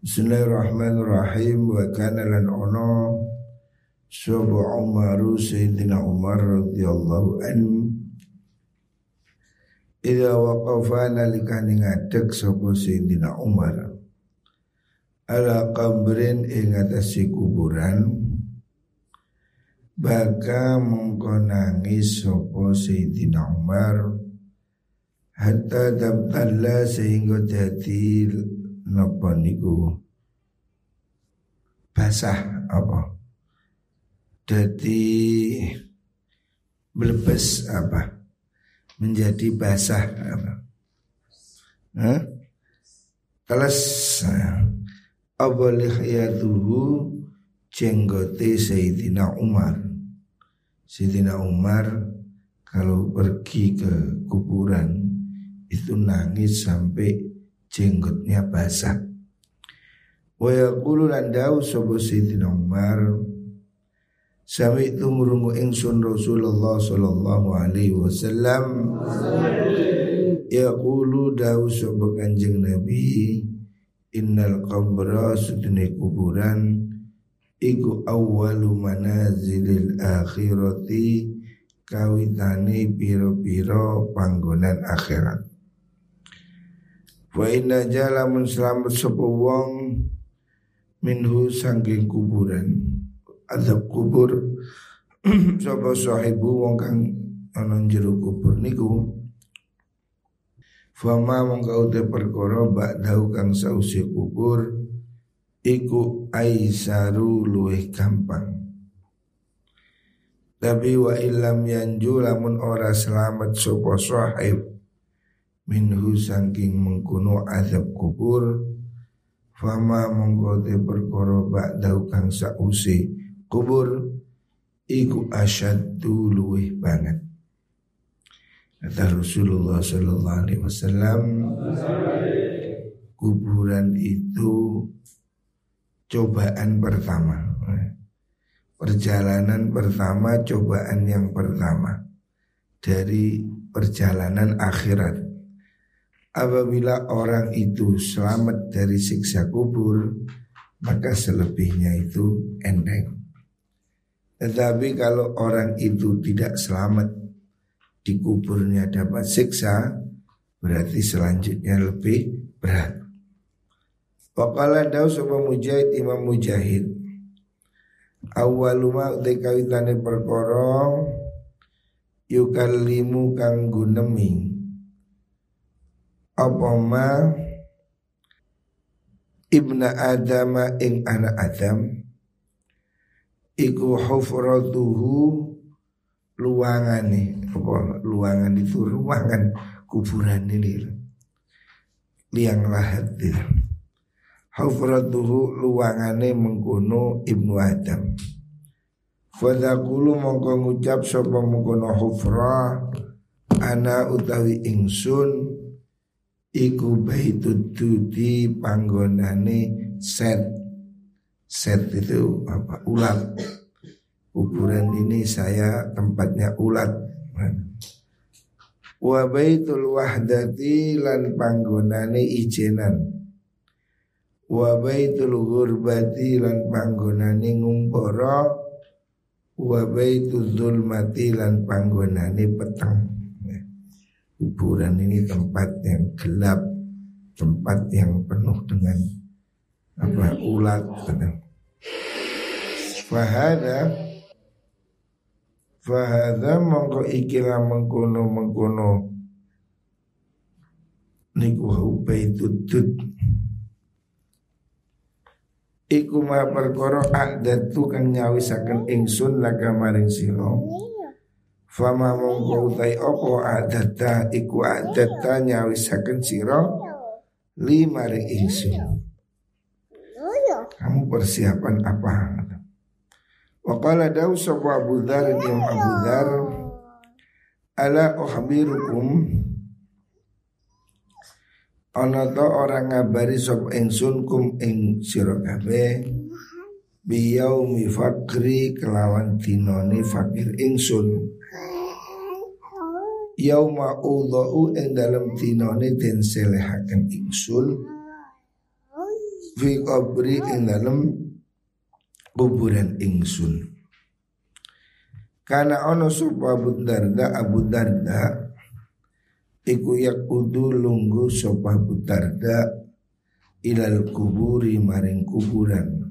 Bismillahirrahmanirrahim. Wa kana lan ono sapa Umaru Sayyidina Umar radhiyallahu anhu. Ida waqafa nalikani ngadeg sapa Sayyidina Umar. Ala qabrin ing atase kuburan. Baka mongko nangis sapa Sayyidina Umar. Hatta dabtalla sehingga dadi napa niku? Basah apa? Jadi melebes apa? Menjadi basah apa? Hah? Teles Abalihiyatuhu jenggote Sayyidina Umar? Sayyidina Umar kalau pergi ke kuburan itu nangis sampai jenggotnya basah. Wa yaqulu lan dawu sapa Sayyidina Umar Sami itu murungu ingsun Rasulullah sallallahu alaihi wasallam Yaqulu dawu sapa Kanjeng Nabi Innal qabra sudune kuburan Iku awwalu manazilil akhirati Kawitane piro-piro panggonan akhirat Wa inna jalamun selamat sapa wong minhu sangking kuburan azab kubur. Sapa sahibu wong kang ana jero kubur niku. Fama mongko te perkara ba'dahu kang sausi kubur iku aisaru luwih gampang. Tapi wa illam yanju lamun ora selamat sapa sahib minhu saking mengkuno azab kubur fama mongko te perkara ba'dau kang sausi kubur iku asyaddu luwih banget. Kata Rasulullah sallallahu alaihi wasallam kuburan itu cobaan pertama. Perjalanan pertama cobaan yang pertama. Dari perjalanan akhirat Apabila orang itu selamat dari siksa kubur Maka selebihnya itu endeng Tetapi kalau orang itu tidak selamat Di kuburnya dapat siksa Berarti selanjutnya lebih berat. Wakala daw sama mujahid imam mujahid Awaluma utai perkoro Yukalimu kang gunemi apa ma ibna Adam ing anak Adam iku hufratuhu luangane apa luangan itu ruangan kuburan ini liang lahat itu hufratuhu luangane mengkono ibnu Adam. Fadakulu mongko ngucap sapa mengkono hufra ana utawi ingsun Iku baitud dudi panggonane set. Set itu apa? Ulat. Kuburan ini saya tempatnya ulat. Wa baitul wahdati lan panggonane ijenan. Wa baitul gurbati lan panggonane ngumpara. Wa baitul zulmati lan panggonane petang kuburan ini tempat yang gelap, tempat yang penuh dengan apa ulat. Fahada Fahada mongko ikilah mengkono mengkono Niku hubaitudud Iku ma perkara adatu kang nyawisaken ingsun laga maring sira Fama mongko utai opo adata iku adata nyawisaken siro lima ring ingsun. Kamu persiapan apa? Wakala dawu sapa Abu Dhar yang Abu Dhar ala uhbirukum ana to orang ngabari sop ingsun kum ing sira kabeh biyaumi fakri kelawan dinoni fakir ingsun yauma udha'u ing dalam dinane den selehaken ingsun. Fi qabri ing dalem kuburan ingsun. Karena ono sapa Abu Darda Abu Darda iku yakudu lunggu sapa Abu Darda ilal kuburi maring kuburan.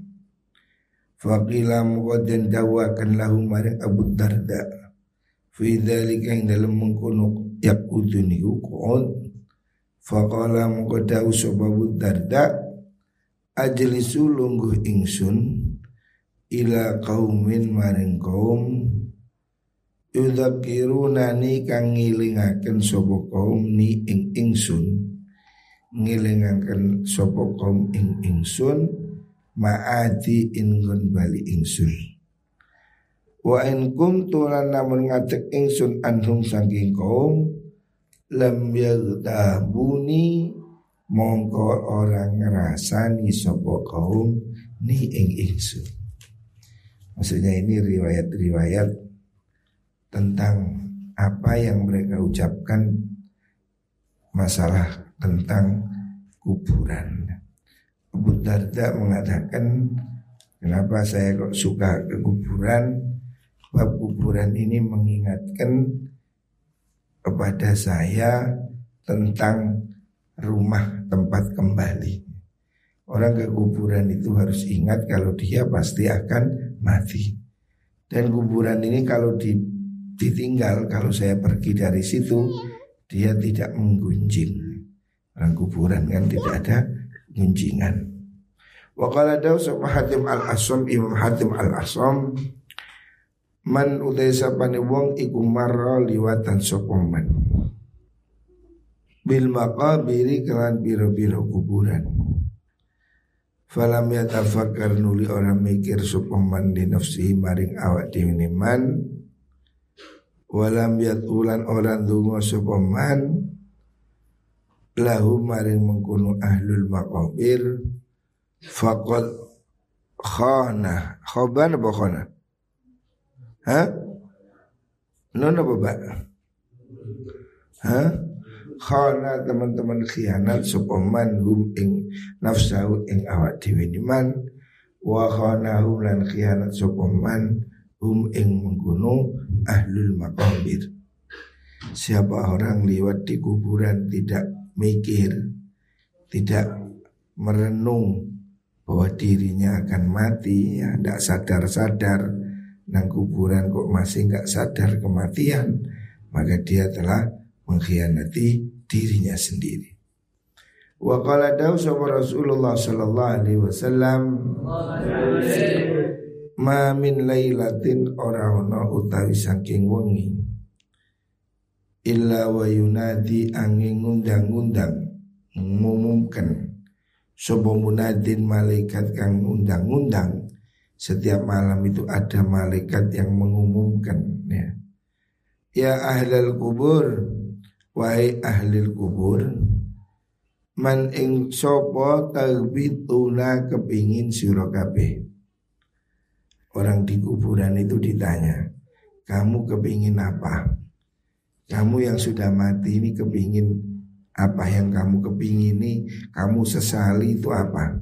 Faqila muqaddan dawakan lahu maring Abu Darda Fi dhalika yang dalam mengkono yakudu niku qod Faqala muqaddahu sapa Abu Darda ajlisu lungguh ingsun ila kaumin maring kaum yudakirunani kang ngilingaken sapa kaum ni ing ingsun ngilingaken sapa kaum ing ingsun maati ingun bali ingsun wa in kuntu lan namun ngadeg ingsun anhum saking kaum lam yagtabuni mongko orang ngerasani sopo kaum ni ing ingsun. Maksudnya ini riwayat-riwayat tentang apa yang mereka ucapkan masalah tentang kuburan. Abu Darda mengatakan kenapa saya kok suka ke kuburan? Sebab kuburan ini mengingatkan kepada saya tentang rumah tempat kembali. Orang ke kuburan itu harus ingat kalau dia pasti akan mati. Dan kuburan ini kalau ditinggal, kalau saya pergi dari situ, dia tidak menggunjing. Orang kuburan kan tidak ada gunjingan. Wakala daw sa Hatim al-Asam Imam Hatim al-Asam Man uday sapani wong iku marra liwatan sopoman bil maqabiri kelan biro-biro kuburan. Falam yatafakkar nuli orang mikir supaman di nafsi maring awak dhewe man. Walam ulan orang dungo supaman lahu maring mengkunu ahlul maqabir. Faqad khana. Khoban apa khana ha non apa ba ha khana teman-teman khianat sopaman hum ing nafsahu ing awak man. Wa khana hum lan khianat sopaman hum ing menggunung ahlul maqabir. Siapa orang lewat di kuburan tidak mikir tidak merenung bahwa dirinya akan mati ya tidak sadar-sadar nang kuburan kok masih nggak sadar kematian maka dia telah mengkhianati dirinya sendiri. Wa qala dawu Rasulullah sallallahu alaihi wasallam Ma min lailatin ora ana utawi saking wengi illa wa yunadi angin ngundang-undang mengumumkan sapa munadin malaikat kang undang-undang setiap malam itu ada malaikat yang mengumumkan ya ya ahlal kubur Wahai ahli kubur Man ing sopo talbituna kepingin siro Orang di kuburan itu ditanya Kamu kepingin apa? Kamu yang sudah mati ini kepingin apa yang kamu kepingin ini Kamu sesali itu apa?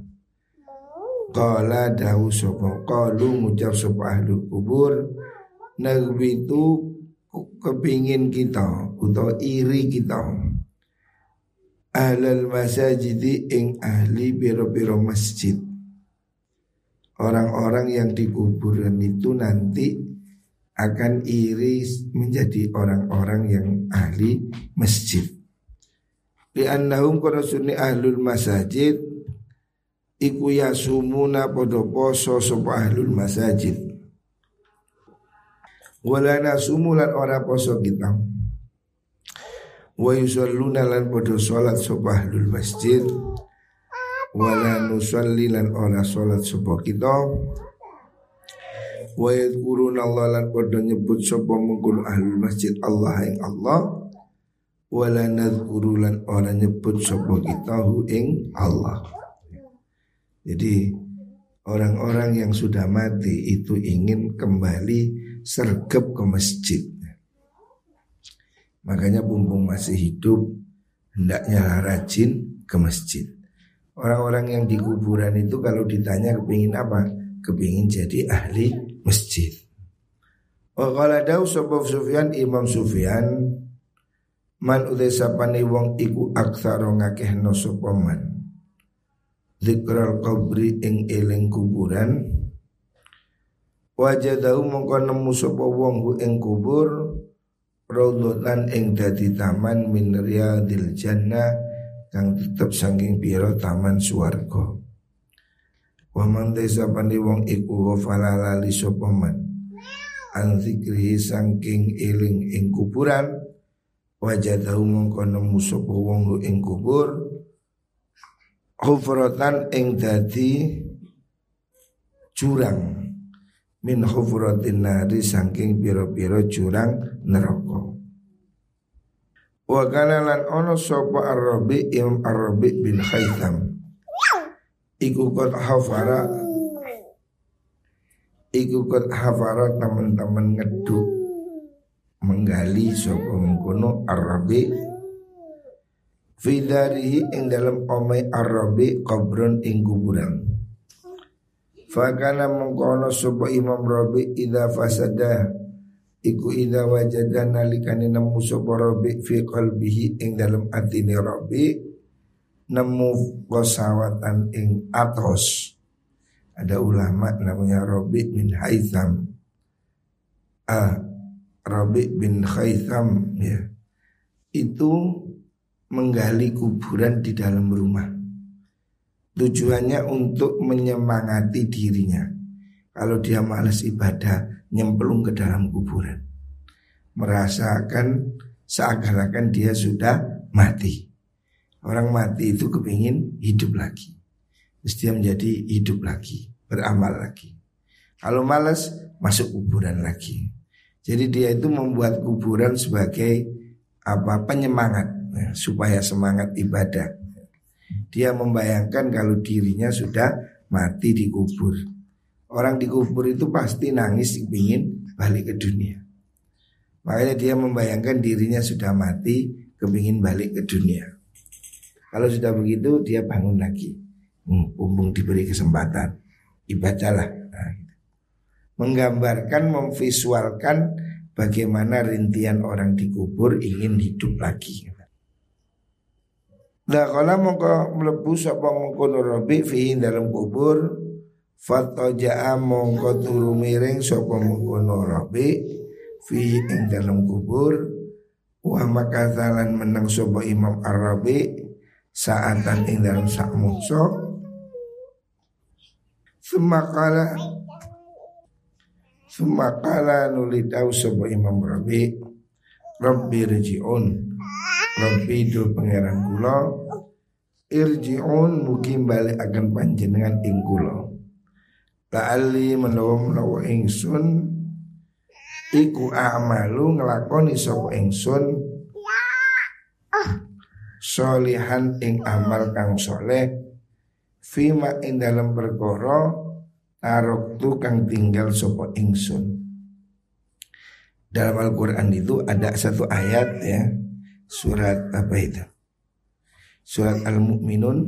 Kala dahu sopo Kalu ngucap sopo ahli kubur. Nagbitu kepingin kita atau iri kita. Ahlal masajid ing ahli biro-biro masjid. Orang-orang yang di kuburan itu nanti akan iri menjadi orang-orang yang ahli masjid. Li'annahum kana sunni ahlul masajid iku yasumuna podo poso sapa ahlul masajid. Wala nasumulan ora poso kita. Wa yusalluna lan podo salat subahlul masjid. Wala nusalli lan ora salat sapa kita. Wa yadhkuruna Allah lan podo nyebut sapa mungkul ahlul masjid Allah ing Allah. Wala nadhkuru lan ora nyebut sapa kita ing Allah jadi orang-orang yang sudah mati itu ingin kembali sergap ke masjid. Makanya bumbung masih hidup hendaknya rajin ke masjid. Orang-orang yang di kuburan itu kalau ditanya kepingin apa? Kepingin jadi ahli masjid. Wa qala dawu Sufyan Imam Sufyan man utai sapane wong iku aksara ngakehno sapa man. Zikral qabri ing eling kuburan Wajadahu mongko nemu sapa wong hu ing kubur Raudhatan ing dadi taman min riyadil jannah kang tetep saking pira taman swarga. Wa man desa pandi wong iku ghafala lali sapa man. An zikrihi saking eling ing kuburan wajadahu mongko nemu sapa wong ing kubur hufratan ing dadi jurang. Min hufratin nari saking pira-pira jurang neraka. Wa kana lan ono sapa Arabi Imam Arabi bin Khaitam. Iku kot hafara. Iku kot hafara teman-teman ngeduk. Menggali sapa mengkono Arabi Fidarihi ing dalam omai Arabi kubron ing kuburan. Fakana mengkono sapa Imam Rabi idza fasada Iku ida wajada nalikani nemu sapa Rabi fi qalbihi ing dalam atine Rabi nemu kosawatan ing atos. Ada ulama namanya Rabi bin Haitham. Ah, Rabi bin Haitham ya. Itu menggali kuburan di dalam rumah. Tujuannya untuk menyemangati dirinya. Kalau dia malas ibadah, nyemplung ke dalam kuburan. Merasakan seakan-akan dia sudah mati. Orang mati itu kepingin hidup lagi. Terus menjadi hidup lagi, beramal lagi. Kalau malas, masuk kuburan lagi. Jadi dia itu membuat kuburan sebagai apa penyemangat supaya semangat ibadah. Dia membayangkan kalau dirinya sudah mati di kubur. Orang di kubur itu pasti nangis ingin balik ke dunia. Makanya dia membayangkan dirinya sudah mati, kepingin balik ke dunia. Kalau sudah begitu dia bangun lagi. Hmm, Umbung diberi kesempatan, ibadalah. Nah, gitu. Menggambarkan, memvisualkan bagaimana rintian orang di kubur ingin hidup lagi. Kalau mau melebu sapa mengkono robi fi dalam kubur Fatoja'a mongko turu miring sapa mengkono rabi fi ing dalam kubur wa makazalan menang sapa Imam Arabi saatan ing dalam sak mungso. Semakala Semakala nuli tau sapa Imam Rabi Rabbi rji'un Rabbi do pangeran kula Irji'un mugi balik akan panjenengan ing kula. La'ali menawa menawa ingsun Iku amalu ngelakoni sapa ingsun Solihan ing amal kang soleh Fima ing dalam perkara Tarok kang tinggal sapa ingsun. Dalam Al-Quran itu ada satu ayat ya Surat apa itu Surat Al-Mu'minun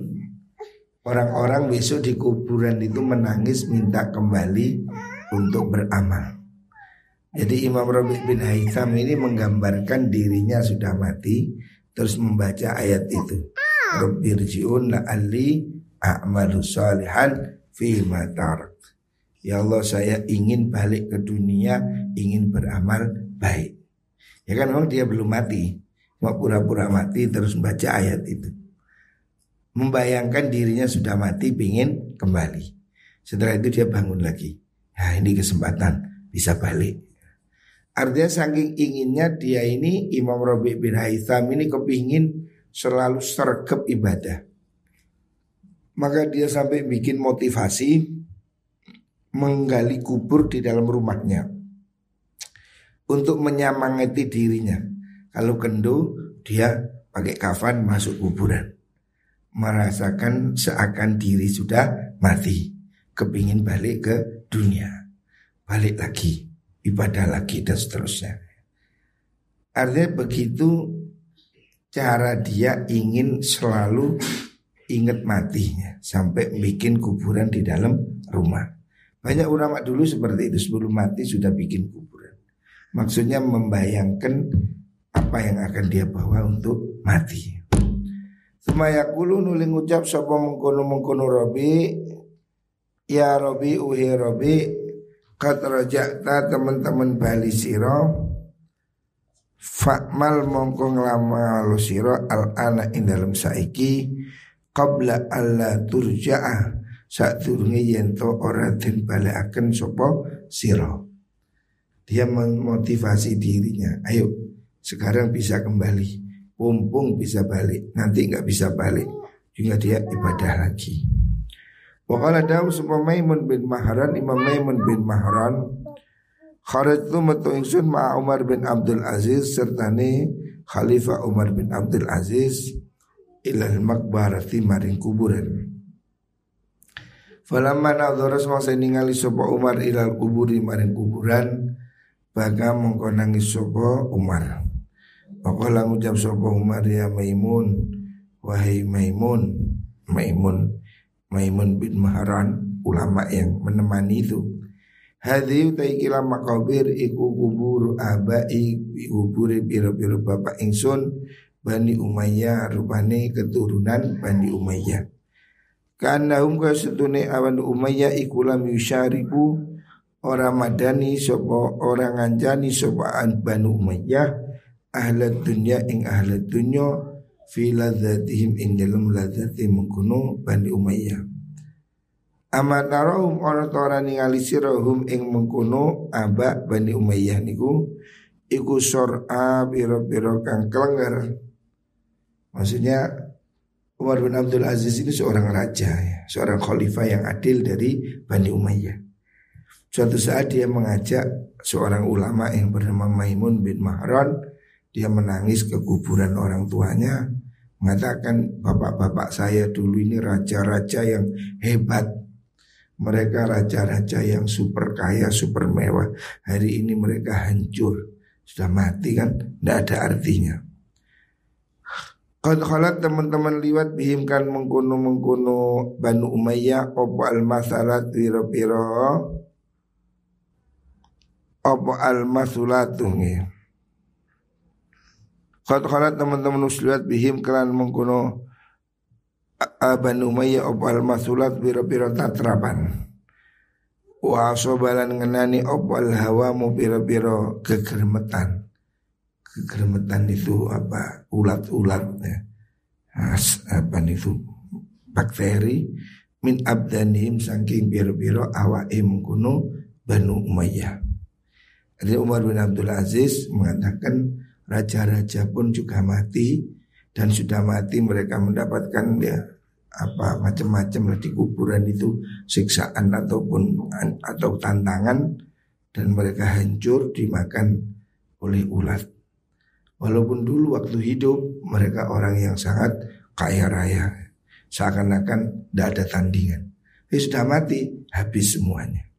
Orang-orang besok di kuburan itu menangis minta kembali untuk beramal. Jadi Imam Rabi bin Haitham ini menggambarkan dirinya sudah mati terus membaca ayat itu. Rabbirji'un la'alli a'malu salihan fi tarak. Ya Allah saya ingin balik ke dunia, ingin beramal baik. Ya kan memang dia belum mati, mau pura-pura mati terus membaca ayat itu membayangkan dirinya sudah mati pingin kembali. Setelah itu dia bangun lagi. Nah ini kesempatan bisa balik. Artinya saking inginnya dia ini Imam Rabi bin Haitham ini kepingin selalu sergap ibadah. Maka dia sampai bikin motivasi menggali kubur di dalam rumahnya untuk menyemangati dirinya. Kalau kendo dia pakai kafan masuk kuburan merasakan seakan diri sudah mati, kepingin balik ke dunia, balik lagi, ibadah lagi dan seterusnya. Artinya begitu cara dia ingin selalu ingat matinya sampai bikin kuburan di dalam rumah. Banyak ulama dulu seperti itu sebelum mati sudah bikin kuburan. Maksudnya membayangkan apa yang akan dia bawa untuk mati. Semayakulu nuling ucap sapa mengkono mengkono Robi Ya Robi uhi Robi Kat rojakta teman-teman bali siro Fakmal mongko nglama lo siro al ana ing dalam saiki qabla alla turja'a. Saat turungi yento ora den balekaken sapa siro. Dia memotivasi dirinya. Ayo sekarang bisa kembali. Mumpung bisa balik. Nanti nggak bisa balik. Juga dia ibadah lagi. Wakala dawu sapa Maimun bin Mahran Imam Maimun bin Mahran. Kharajtu metu ingsun ma Umar bin Abdul Aziz serta ni Khalifah Umar bin Abdul Aziz ilal makbarati maring kuburan. Falamma nadhara semasa ningali sapa Umar ilal kuburi maring kuburan baga mongko nangis sapa Umar. Pakola ngucap sopo Umar ya Maimun. Wahai Maimun. Maimun. Maimun bin Maharan Ulama yang menemani itu. Hadi utai kila makabir Iku kubur abai Kuburi biru-biru bapak ingsun Bani Umayyah Rupani keturunan Bani Umayyah. Karena kaya setune awan Umayyah ikulam yusyariku Orang madani sopo orang anjani sopo an Bani Umayyah ahlat dunya ing ahlat dunya fi ladzatihim ing dalam ladzati mengkuno Bani Umayyah Amat narahum orang tora ningali sirahum ing mengkuno aba Bani Umayyah niku iku sor'a biro-biro kang kelengger Maksudnya Umar bin Abdul Aziz ini seorang raja ya, seorang khalifah yang adil dari Bani Umayyah. Suatu saat dia mengajak seorang ulama yang bernama Maimun bin Mahran dia menangis ke kuburan orang tuanya Mengatakan bapak-bapak saya dulu ini raja-raja yang hebat. Mereka raja-raja yang super kaya, super mewah. Hari ini mereka hancur. Sudah mati kan, tidak ada artinya. Khalat teman-teman liwat bihim kan mengkuno mengkuno Banu Umayyah opo al masalat piro piro opo al masulatu Qad khalat teman-teman muslimat bihim kelan mengkuno Aban Umayyah opal masulat biro-biro tatrapan Wa sobalan ngenani opal hawamu biro-biro kegermetan Kegermetan itu apa? Ulat-ulat ya. Apa itu? Bakteri min abdanihim saking biro-biro awaim kuno Banu Umayyah. Jadi Umar bin Abdul Aziz mengatakan raja-raja pun juga mati dan sudah mati mereka mendapatkan ya apa macam-macam di kuburan itu siksaan ataupun atau tantangan dan mereka hancur dimakan oleh ulat. Walaupun dulu waktu hidup mereka orang yang sangat kaya raya, seakan-akan tidak ada tandingan. Dia sudah mati, habis semuanya.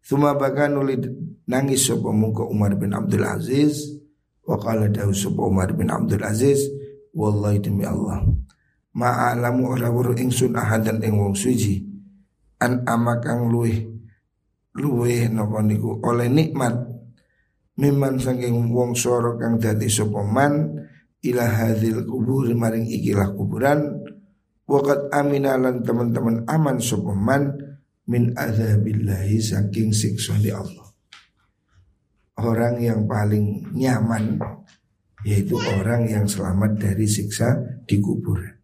Suma bahkan nulis nangis sopo muka Umar bin Abdul Aziz Wa qala dawu Umar bin Abdul Aziz Wallahi demi Allah Ma'alamu ora wuru ingsun ahadan ing wong suci An amakang luih Luih napa niku oleh nikmat Miman saking wong soro kang dadi sapa man ila hadil kubur maring ikilah kuburan Wakat aminalan teman-teman aman sapa man min azabillahi saking siksa di Allah orang yang paling nyaman yaitu orang yang selamat dari siksa di kuburan.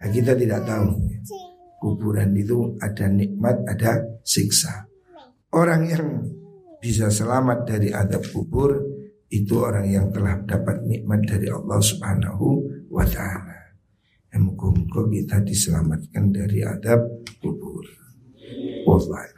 Nah, kita tidak tahu kuburan itu ada nikmat, ada siksa. Orang yang bisa selamat dari adab kubur itu orang yang telah dapat nikmat dari Allah Subhanahu wa taala. Muka-muka kita diselamatkan dari adab kubur. Wallah.